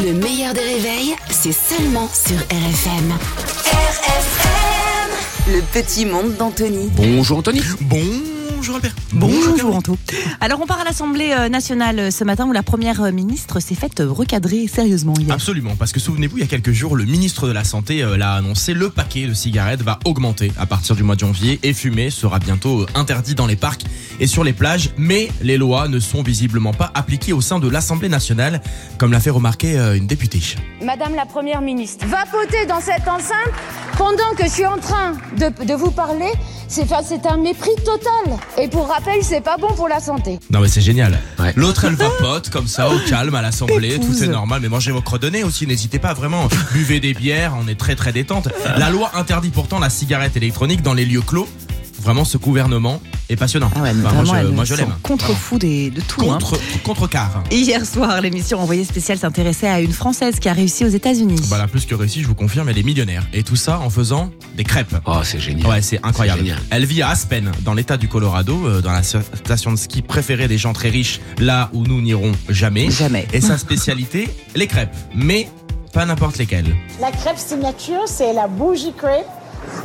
Le meilleur des réveils, c'est seulement sur RFM. RFM Le petit monde d'Anthony. Bonjour Anthony. Bonjour Albert. Bonjour Anto. Alors on part à l'Assemblée euh, nationale euh, ce matin où la première euh, ministre s'est faite recadrer sérieusement hier. Absolument, parce que souvenez-vous, il y a quelques jours, le ministre de la Santé l'a annoncé, le paquet de cigarettes va augmenter à partir du mois de janvier et fumer sera bientôt interdit dans les parcs et sur les plages, mais les lois ne sont visiblement pas appliquées au sein de l'Assemblée nationale, comme l'a fait remarquer une députée. Madame la Première ministre, vapoter dans cette enceinte pendant que je suis en train de, de vous parler, c'est un mépris total. Et pour rappel, c'est pas bon pour la santé. Non mais c'est génial. Ouais. L'autre elle vapote comme ça au calme à l'Assemblée, tout Épouse. est normal. Mais mangez vos credonnés aussi, n'hésitez pas vraiment. Buvez des bières, on est très très détente. La loi interdit pourtant la cigarette électronique dans les lieux clos. Vraiment, ce gouvernement est passionnant. Ah ouais, moi, je, moi, l'aime. Contre-fou des- de tout. hein. Contre contre car. Hier soir, l'émission Envoyé spécial s'intéressait à une Française qui a réussi aux États-Unis. Voilà, plus que réussi, je vous confirme, elle est millionnaire. Et tout ça en faisant des crêpes. Oh, c'est génial. Ouais, c'est incroyable. Génial. Elle vit à Aspen, dans l'état du Colorado, euh, dans la station de ski préférée des gens très riches, là où nous n'irons jamais. Jamais. Et sa spécialité, les crêpes. Mais pas n'importe lesquelles. La crêpe signature, c'est la bougie crêpe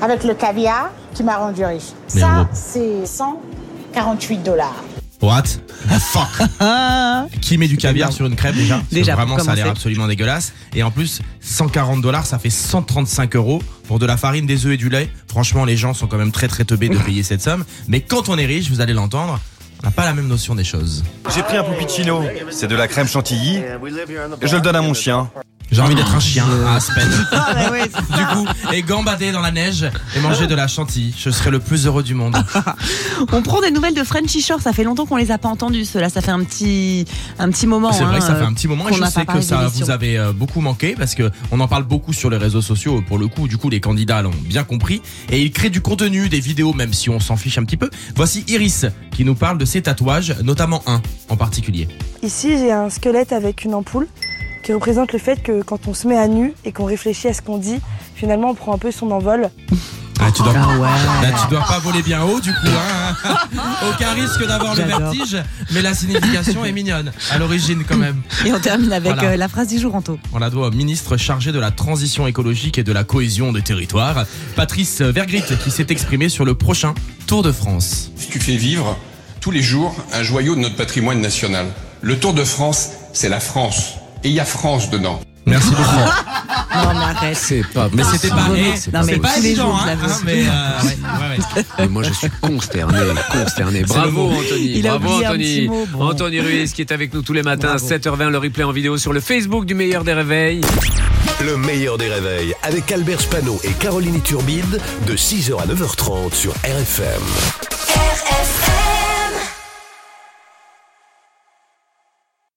avec le caviar qui m'a rendu riche. Mais Ça, on- c'est 148 dollars. What? The fuck Qui met du caviar sur une crêpe déjà? Déjà, Vraiment, ça a l'air absolument dégueulasse. Et en plus, 140 dollars, ça fait 135 euros pour de la farine, des œufs et du lait. Franchement, les gens sont quand même très très teubés de payer cette somme. Mais quand on est riche, vous allez l'entendre, on n'a pas la même notion des choses. J'ai pris un pupicino, c'est de la crème chantilly, et je le donne à mon chien. J'ai envie d'être un chien à Aspen. Ah, bah coup, et gambader dans la neige et manger de la chantilly. Je serai le plus heureux du monde. On prend des nouvelles de Frenchy Shore. Ça fait longtemps qu'on les a pas entendus. Cela, ça fait un petit, un petit moment. C'est vrai hein, que ça fait euh, un petit moment et je sais que ça vous avait euh, beaucoup manqué parce que on en parle beaucoup sur les réseaux sociaux pour le coup. Du coup, les candidats l'ont bien compris et ils créent du contenu, des vidéos, même si on s'en fiche un petit peu. Voici Iris qui nous parle de ses tatouages, notamment un en particulier. Ici, j'ai un squelette avec une ampoule qui représente le fait que quand on se met à nu et qu'on réfléchit à ce qu'on dit, finalement, on prend un peu son envol. Ah, tu dois, Ah ouais. Là, tu dois pas voler bien haut du coup. Hein Aucun risque d'avoir le vertige, mais la signification est mignonne à l'origine quand même. Et on termine avec Voilà. euh, la phrase du jour, Anto. On la doit au ministre chargé de la transition écologique et de la cohésion des territoires, Patrice Vergrit, qui s'est exprimé sur le prochain Tour de France. Tu fais vivre tous les jours un joyau de notre patrimoine national. Le Tour de France, c'est la France. Et il y a France dedans. Merci beaucoup. Non, mais arrête. C'est pas Mais c'était pas, eh, c'est pas- Non, mais pas tous les évident, jours, je hein, l'avais. hein, mais euh, ouais, ouais, ouais. Mais moi, je suis consterné, consterné. Bravo. Anthony. Il a Bravo, oublié un Anthony. petit mot, bon. Anthony Ruiz qui est avec nous tous les matins, Bravo. 7h20, le replay en vidéo sur le Facebook du meilleur des réveils. Le meilleur des réveils avec Albert Spano et Caroline Turbide de 6h à 9h30 sur RFM. RFM